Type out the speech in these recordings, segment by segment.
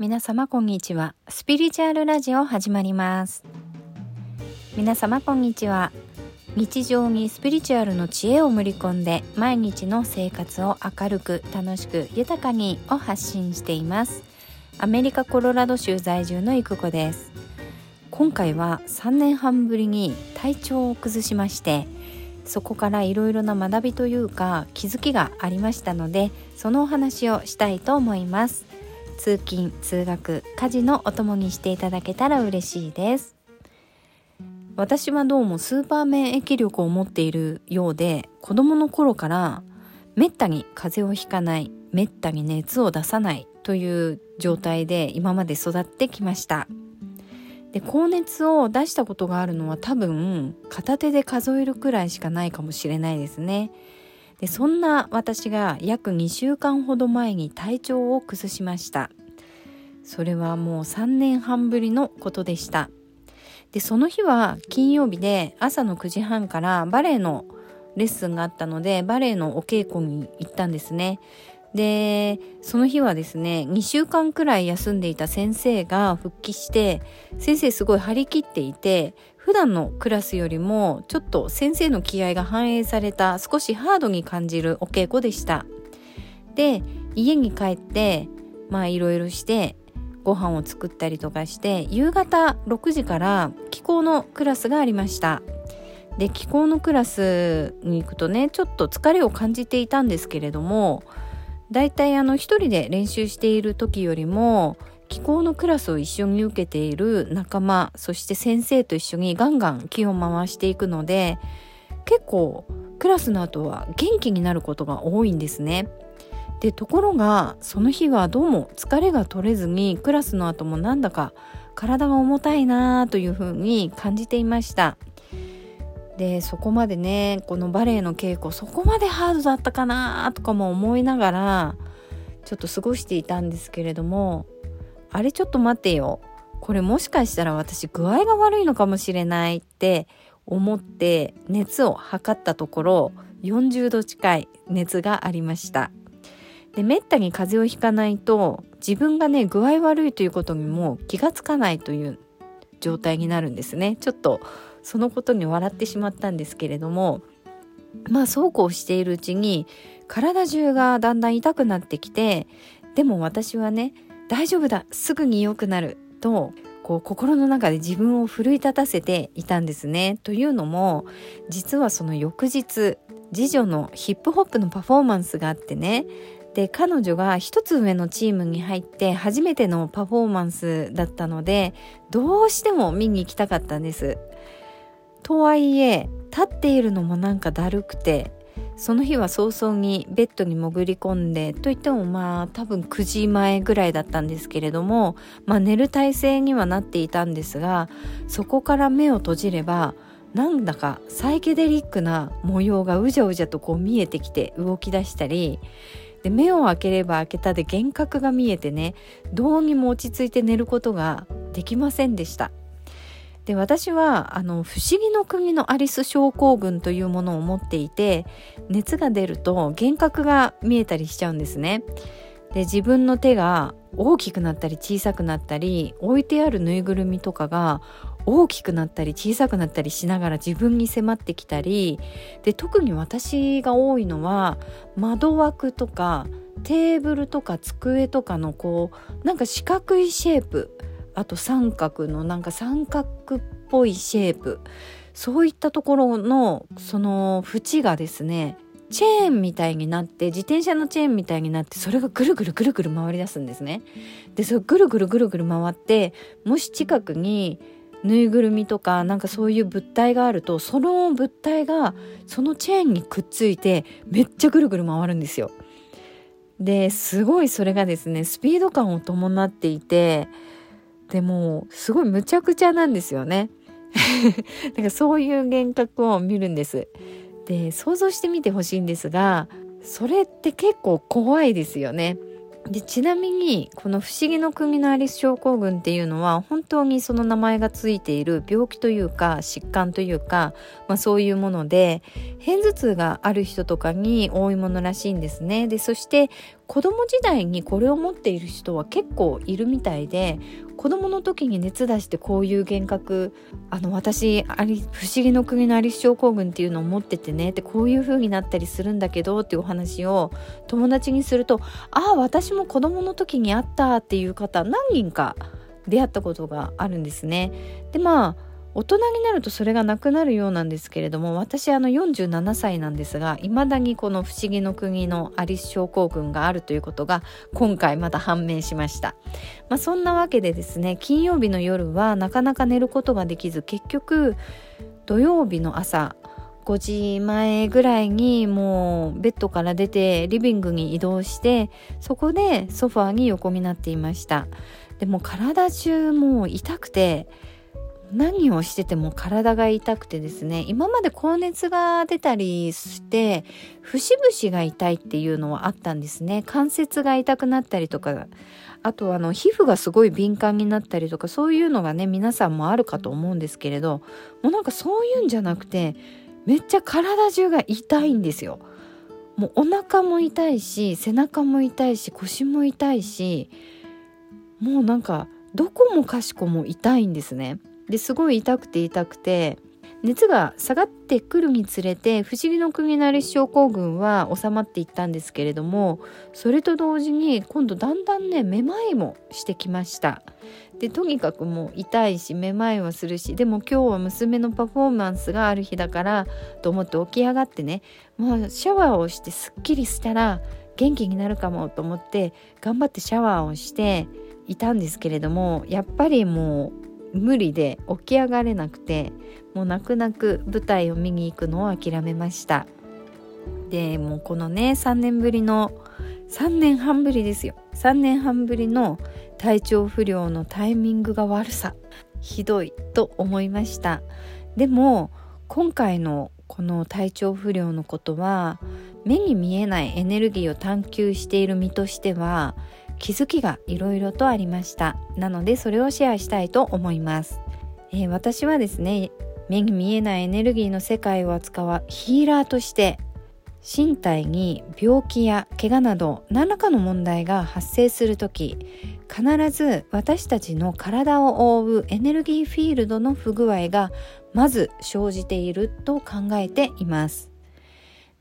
皆様こんにちは。スピリチュアルラジオ始まります。皆様こんにちは。日常にスピリチュアルの知恵を盛り込んで毎日の生活を明るく楽しく豊かにを発信しています。アメリカコロラド州在住のいく子です。今回は3年半ぶりに体調を崩しましてそこからいろいろな学びというか気づきがありましたのでそのお話をしたいと思います。通勤通学家事のお供にしていただけたら嬉しいです。私はどうもスーパー免疫力を持っているようで子供の頃からめったに風邪をひかないめったに熱を出さないという状態で今まで育ってきました。で高熱を出したことがあるのは多分片手で数えるくらいしかないかもしれないですね。でそんな私が約2週間ほど前に体調を崩しました。それはもう3年半ぶりのことでした。でその日は金曜日で朝の9時半からバレエのレッスンがあったのでバレエのお稽古に行ったんですね。でその日はですね2週間くらい休んでいた先生が復帰して先生すごい張り切っていて普段のクラスよりもちょっと先生の気合が反映された少しハードに感じるお稽古でした。で家に帰ってまあいろいろしてご飯を作ったりとかして夕方6時から気候のクラスがありました。で気候のクラスに行くとねちょっと疲れを感じていたんですけれどもだいたいあの一人で練習している時よりも気候のクラスを一緒に受けている仲間そして先生と一緒にガンガン気を回していくので結構クラスの後は元気になることが多いんですね。でところがその日はどうも疲れが取れずにクラスの後もなんだか体が重たいなというふうに感じていました。でそこまでねこのバレエの稽古そこまでハードだったかなとかも思いながらちょっと過ごしていたんですけれどもあれちょっと待てよ。これもしかしたら私具合が悪いのかもしれないって思って熱を測ったところ40度近い熱がありました。でめったに風邪をひかないと自分がね具合悪いということにも気がつかないという状態になるんですね。ちょっとそのことに笑ってしまったんですけれどもまあそうこうしているうちに体中がだんだん痛くなってきてでも私はね大丈夫だすぐに良くなるとこう心の中で自分を奮い立たせていたんですね。というのも実はその翌日次女のヒップホップのパフォーマンスがあってねで彼女が一つ上のチームに入って初めてのパフォーマンスだったのでどうしても見に行きたかったんです。とはいえ立っているのもなんかだるくてその日は早々にベッドに潜り込んでといってもまあ多分9時前ぐらいだったんですけれども、まあ、寝る体勢にはなっていたんですがそこから目を閉じればなんだかサイケデリックな模様がうじゃうじゃとこう見えてきて動き出したりで目を開ければ開けたで幻覚が見えてねどうにも落ち着いて寝ることができませんでした。で私はあの不思議の国のアリス症候群というものを持っていて熱が出ると幻覚が見えたりしちゃうんですね。で自分の手が大きくなったり小さくなったり置いてあるぬいぐるみとかが大きくなったり小さくなったりしながら自分に迫ってきたりで特に私が多いのは窓枠とかテーブルとか机とかのこうなんか四角いシェイプあと三角のなんか三角っぽいシェイプそういったところのその縁がですねチェーンみたいになって自転車のチェーンみたいになってそれがぐるぐるぐるぐる回り出すんですね。でそれぐるぐるぐるぐる回ってもし近くにぬいぐるみとかなんかそういう物体があるとその物体がそのチェーンにくっついてめっちゃぐるぐる回るんですよ。ですごいそれがですねスピード感を伴っていてでもすごいむちゃくちゃなんですよね。なんかそういう幻覚を見るんです。で想像してみてほしいんですがそれって結構怖いですよね。でちなみにこの「不思議の国のアリス症候群」っていうのは本当にその名前がついている病気というか疾患というか、まあ、そういうもので片頭痛がある人とかに多いものらしいんですね。でそして子供時代にこれを持っている人は結構いるみたいで子供の時に熱出してこういう幻覚あの私あり不思議の国のアリス症候群っていうのを持っててねでこういう風になったりするんだけどっていうお話を友達にするとああ私も子供の時にあったっていう方何人か出会ったことがあるんですね。でまあ大人になるとそれがなくなるようなんですけれども私あの47歳なんですがいまだにこの「不思議の国のアリス症候群」があるということが今回また判明しました、まあ、そんなわけでですね金曜日の夜はなかなか寝ることができず結局土曜日の朝5時前ぐらいにもうベッドから出てリビングに移動してそこでソファーに横になっていました。でも体中もう痛くて何をしてても体が痛くてですね今まで高熱が出たりして節々が痛いっていうのはあったんですね。関節が痛くなったりとかあとあの皮膚がすごい敏感になったりとかそういうのがね皆さんもあるかと思うんですけれどもうなんかそういうんじゃなくてめっちゃ体中が痛いんですよ。もうお腹も痛いし背中も痛いし腰も痛いしもうなんかどこもかしこも痛いんですね。ですごい痛くて痛くて熱が下がってくるにつれて不思議の国なり症候群は収まっていったんですけれどもそれと同時に今度だんだんねめまいもしてきました。でとにかくもう痛いしめまいはするしでも今日は娘のパフォーマンスがある日だからと思って起き上がってねもうシャワーをしてすっきりしたら元気になるかもと思って頑張ってシャワーをしていたんですけれどもやっぱりもう無理で起き上がれなくてもう泣く泣く舞台を見に行くのを諦めました。でもうこのね3年ぶりの3年半ぶりですよ。3年半ぶりの体調不良のタイミングが悪さ。ひどいと思いました。でも今回のこの体調不良のことは目に見えないエネルギーを探求している身としては気づきがいろいろとありました。なのでそれをシェアしたいと思います、えー、私はですね目に見えないエネルギーの世界を扱うヒーラーとして身体に病気や怪我など何らかの問題が発生する時必ず私たちの体を覆うエネルギーフィールドの不具合がまず生じていると考えています。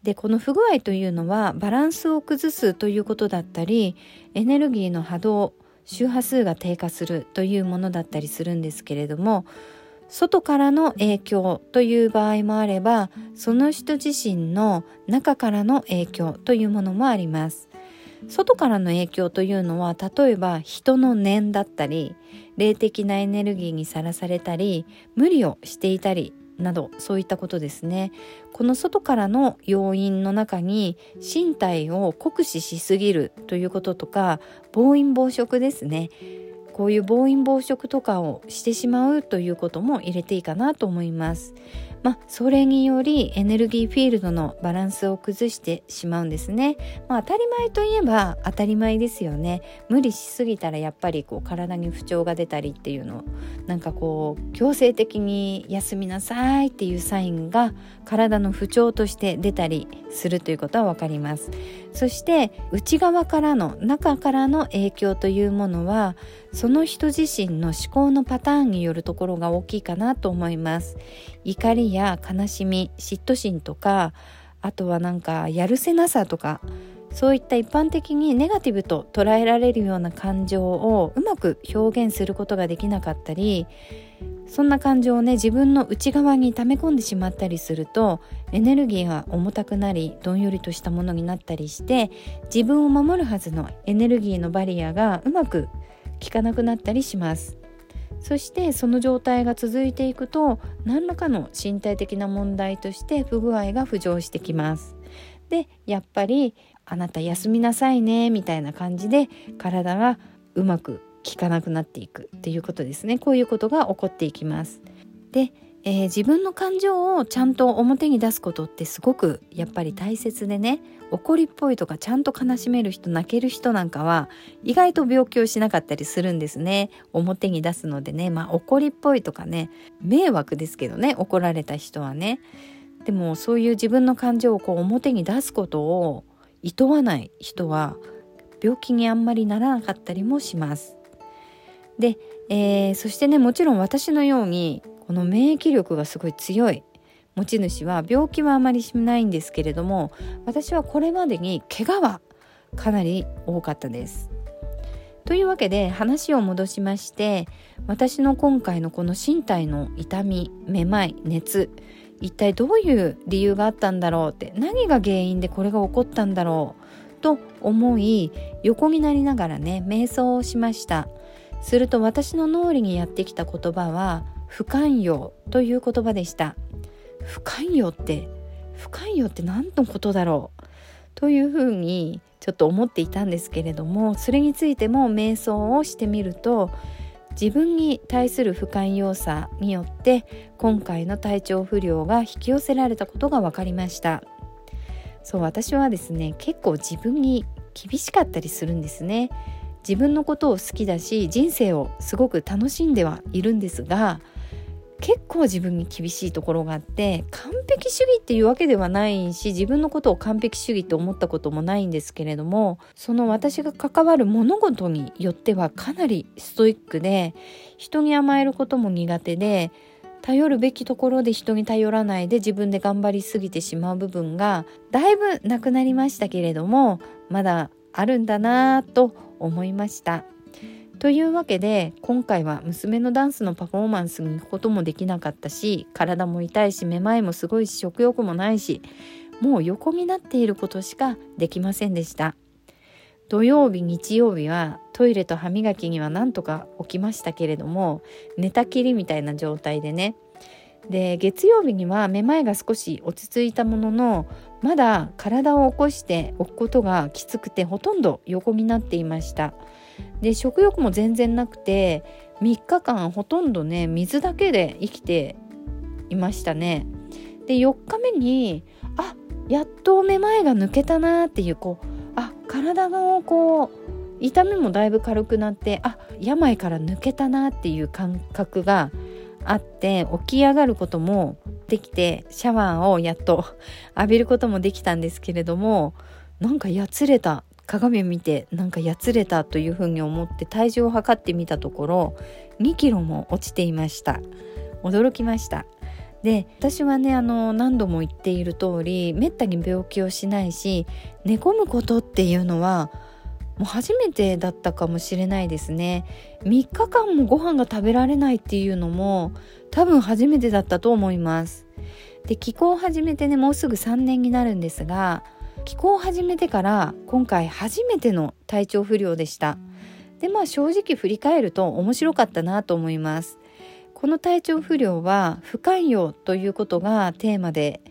でこの不具合というのはバランスを崩すということだったりエネルギーの波動周波数が低下するというものだったりするんですけれども外からの影響という場合もあればその人自身の中からの影響というものもあります。外からの影響というのは例えば人の念だったり霊的なエネルギーにさらされたり無理をしていたりなどそういったことですね。この外からの要因の中に身体を酷使しすぎるということとか暴飲暴食ですね。こういう暴飲暴食とかをしてしまうということも入れていいかなと思います。まあ、それによりエネルギーフィールドのバランスを崩してしまうんですね。まあ、当たり前といえば当たり前ですよね。無理しすぎたらやっぱりこう体に不調が出たりっていうのなんかこう強制的に休みなさいっていうサインが体の不調として出たりするということは分かります。そして内側からの中からの影響というものはその人自身の思考のパターンによるところが大きいかなと思います。怒りや悲しみ嫉妬心とかあとはなんかやるせなさとかそういった一般的にネガティブと捉えられるような感情をうまく表現することができなかったりそんな感情をね自分の内側に溜め込んでしまったりするとエネルギーが重たくなりどんよりとしたものになったりして自分を守るはずのエネルギーのバリアがうまく効かなくなったりします。そしてその状態が続いていくと何らかの身体的な問題として不具合が浮上してきます。でやっぱりあなた休みなさいねみたいな感じで体がうまく効かなくなっていくっていうことですね。こういうことが起こっていきます。でえー、自分の感情をちゃんと表に出すことってすごくやっぱり大切でね。怒りっぽいとかちゃんと悲しめる人泣ける人なんかは意外と病気をしなかったりするんですね。表に出すのでね。まあ怒りっぽいとかね。迷惑ですけどね。怒られた人はね。でもそういう自分の感情をこう表に出すことを厭わない人は病気にあんまりならなかったりもしますで、えー、そしてねもちろん私のようにこの免疫力がすごい強い持ち主は病気はあまりしないんですけれども私はこれまでに怪我はかなり多かったです。というわけで話を戻しまして私の今回のこの身体の痛みめまい熱一体どういう理由があったんだろうって何が原因でこれが起こったんだろうと思い横になりながらね瞑想をしました。すると私の脳裏にやってきた言葉は不寛容という言葉でした。不寛容って不寛容って何のことだろう？というふうにちょっと思っていたんですけれどもそれについても瞑想をしてみると自分に対する不寛容さによって今回の体調不良が引き寄せられたことが分かりました。そう私はですね結構自分に厳しかったりするんですね。自分のことを好きだし人生をすごく楽しんではいるんですが結構自分に厳しいところがあって完璧主義っていうわけではないし自分のことを完璧主義と思ったこともないんですけれどもその私が関わる物事によってはかなりストイックで人に甘えることも苦手で頼るべきところで人に頼らないで自分で頑張りすぎてしまう部分がだいぶなくなりましたけれどもまだあるんだなぁと思いました。というわけで今回は娘のダンスのパフォーマンスに行くこともできなかったし体も痛いしめまいもすごいし食欲もないしもう横になっていることしかできませんでした。土曜日日曜日はトイレと歯磨きにはなんとか起きましたけれども寝たきりみたいな状態でね。で月曜日にはめまいが少し落ち着いたもののまだ体を起こしておくことがきつくてほとんど横になっていました。で食欲も全然なくて3日間ほとんどね水だけで生きていましたね。で4日目にあやっとめまいが抜けたなっていうこうあ体がこう痛みもだいぶ軽くなってあ病から抜けたなっていう感覚があって起き上がることもできてシャワーをやっと浴びることもできたんですけれどもなんかやつれた鏡見てなんかやつれたというふうに思って体重を測ってみたところ2キロも落ちていました。驚きました。で私はねあの何度も言っている通りめったに病気をしないし寝込むことっていうのはもう初めてだったかもしれないですね。3日間もご飯が食べられないっていうのも多分初めてだったと思います。で気候を始めてねもうすぐ3年になるんですが気候を始めてから今回初めての体調不良でしたでまあ正直振り返ると面白かったなと思いますこの体調不良は不寛容ということがテーマで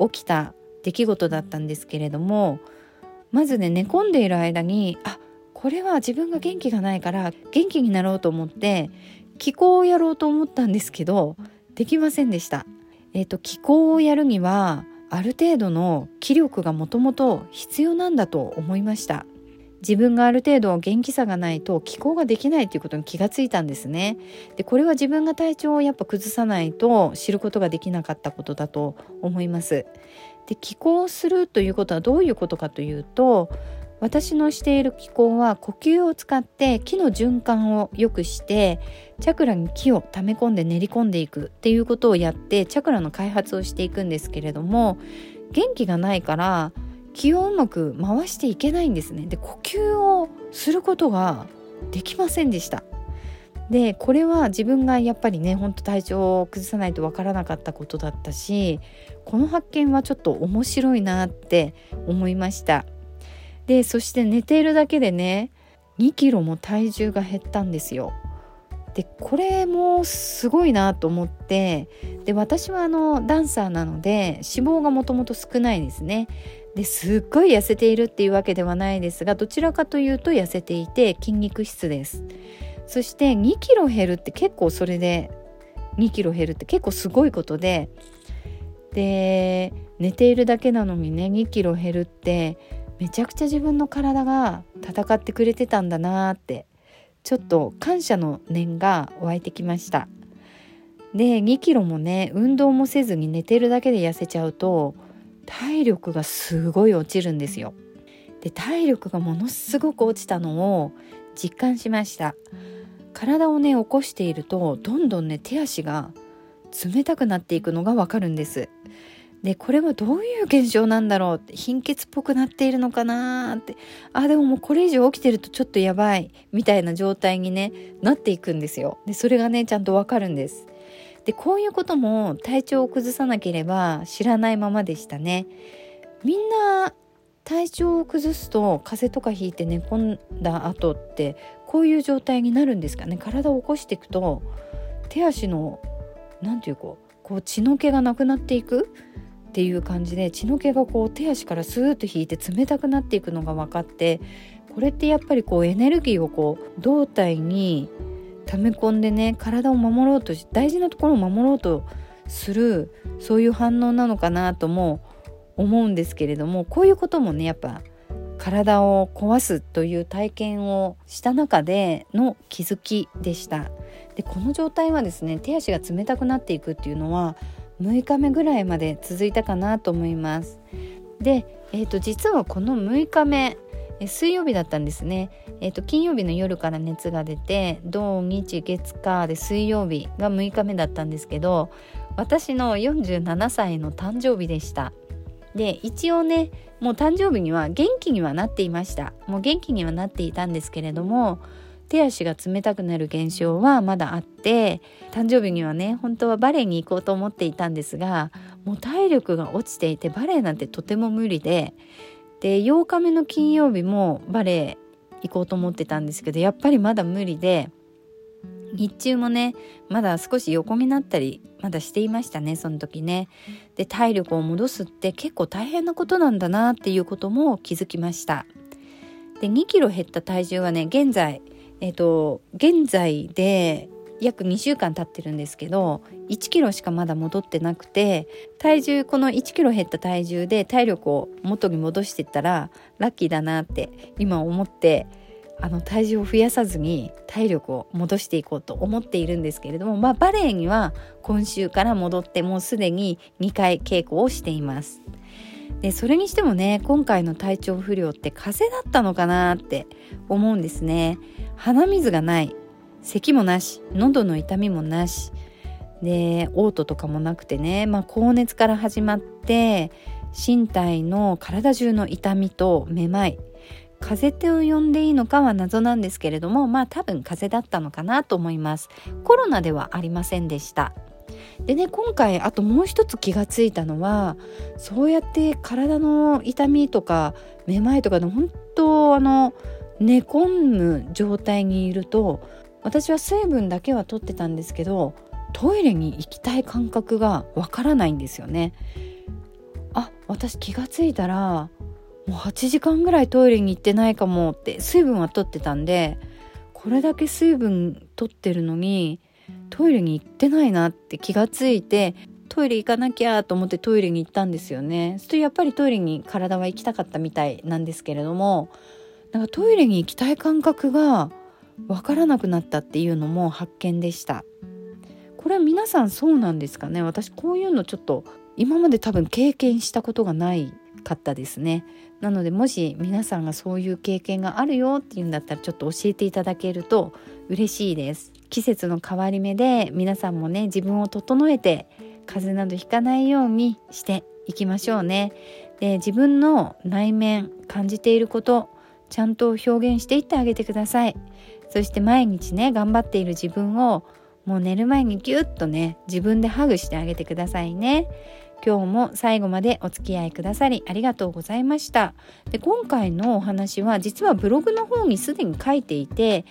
起きた出来事だったんですけれどもまずね寝込んでいる間にあこれは自分が元気がないから元気になろうと思って気候をやろうと思ったんですけどできませんでした。えっ、ー、と気候をやるにはある程度の気力がもともと必要なんだと思いました。自分がある程度元気さがないと気候ができないということに気がついたんですね。でこれは自分が体調をやっぱ崩さないと知ることができなかったことだと思います。で気候するということはどういうことかというと私のしている気候は呼吸を使って気の循環を良くしてチャクラに気を溜め込んで練り込んでいくっていうことをやってチャクラの開発をしていくんですけれども元気がないから気をうまく回していけないんですね。で呼吸をすることができませんでした。でこれは自分がやっぱりねほんと体調を崩さないとわからなかったことだったしこの発見はちょっと面白いなって思いました。でそして寝ているだけでね2キロも体重が減ったんですよ。でこれもすごいなと思ってで私はあのダンサーなので脂肪がもともと少ないですね。ですっごい痩せているっていうわけではないですがどちらかというと痩せていて筋肉質です。そして2キロ減るって結構それで2キロ減るって結構すごいことでで寝ているだけなのにね2キロ減るってめちゃくちゃ自分の体が戦ってくれてたんだなってちょっと感謝の念が湧いてきました。で2キロもね運動もせずに寝てるだけで痩せちゃうと体力がすごい落ちるんですよ。で体力がものすごく落ちたのを実感しました。体をね起こしているとどんどんね手足が冷たくなっていくのがわかるんです。でこれはどういう現象なんだろうって貧血っぽくなっているのかなって。あでももうこれ以上起きてるとちょっとやばいみたいな状態にねなっていくんですよ。でそれがねちゃんとわかるんです。でこういうことも体調を崩さなければ知らないままでしたね。みんな体調を崩すと風邪とかひいて寝込んだ後ってこういう状態になるんですかね。体を起こしていくと手足の何て言うかこう血の気がなくなっていくっていう感じで血の気がこう手足からスーッと引いて冷たくなっていくのが分かってこれってやっぱりこうエネルギーをこう胴体に溜め込んでね体を守ろうと大事なところを守ろうとするそういう反応なのかなとも思うんですけれどもこういうこともねやっぱ体を壊すという体験をした中での気づきでした。でこの状態はですね手足が冷たくなっていくっていうのは6日目ぐらいまで続いたかなと思います。で、えーと、実はこの6日目水曜日だったんですね、えーと、金曜日の夜から熱が出て土日月火で水曜日が6日目だったんですけど私の47歳の誕生日でした。で一応ねもう誕生日には元気にはなっていました。もう元気にはなっていたんですけれども手足が冷たくなる現象はまだあって誕生日にはね本当はバレエに行こうと思っていたんですがもう体力が落ちていてバレエなんてとても無理でで8日目の金曜日もバレエ行こうと思ってたんですけどやっぱりまだ無理で日中もねまだ少し横になったりまだしていましたねその時ね。で体力を戻すって結構大変なことなんだなっていうことも気づきました。で2キロ減った体重はね現在えっ、と現在で約2週間経ってるんですけど1キロしかまだ戻ってなくて体重この1キロ減った体重で体力を元に戻してったらラッキーだなって今思ってあの体重を増やさずに体力を戻していこうと思っているんですけれども、まあ、バレエには今週から戻ってもうすでに2回稽古をしています。でそれにしてもね今回の体調不良って風邪だったのかなって思うんですね。鼻水がない咳もなし喉の痛みもなしで嘔吐とかもなくてね、まあ、高熱から始まって身体の体中の痛みとめまい風邪と呼んでいいのかは謎なんですけれどもまあ多分風邪だったのかなと思いますコロナではありませんでしたでね今回あともう一つ気がついたのはそうやって体の痛みとかめまいとかの本当あの寝込む状態にいると私は水分だけは取ってたんですけどトイレに行きたい感覚がわからないんですよね。あ私気がついたらもう8時間ぐらいトイレに行ってないかもって水分は取ってたんでこれだけ水分取ってるのにトイレに行ってないなって気がついてトイレ行かなきゃと思ってトイレに行ったんですよね。そやっぱりトイレに体は行きたかったみたいなんですけれどもなんかトイレに行きたい感覚が分からなくなったっていうのも発見でした。これは皆さんそうなんですかね？私こういうのちょっと今まで多分経験したことがないかったですねなのでもし皆さんがそういう経験があるよっていうんだったらちょっと教えていただけると嬉しいです季節の変わり目で皆さんもね自分を整えて風邪などひかないようにしていきましょうね。で自分の内面感じていることちゃんと表現していってあげてください。そして毎日ね頑張っている自分をもう寝る前にギュッとね自分でハグしてあげてくださいね。今日も最後までお付き合いくださりありがとうございました。で今回のお話は実はブログの方にすでに書いていて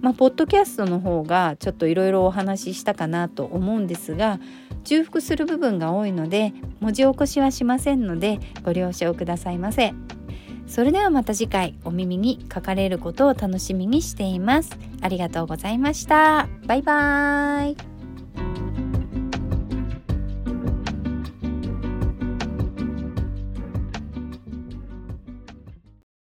まあ、ポッドキャストの方がちょっといろいろお話ししたかなと思うんですが重複する部分が多いので文字起こしはしませんのでご了承くださいませ。それではまた次回お耳に書かれることを楽しみにしています。ありがとうございました。バイバーイ。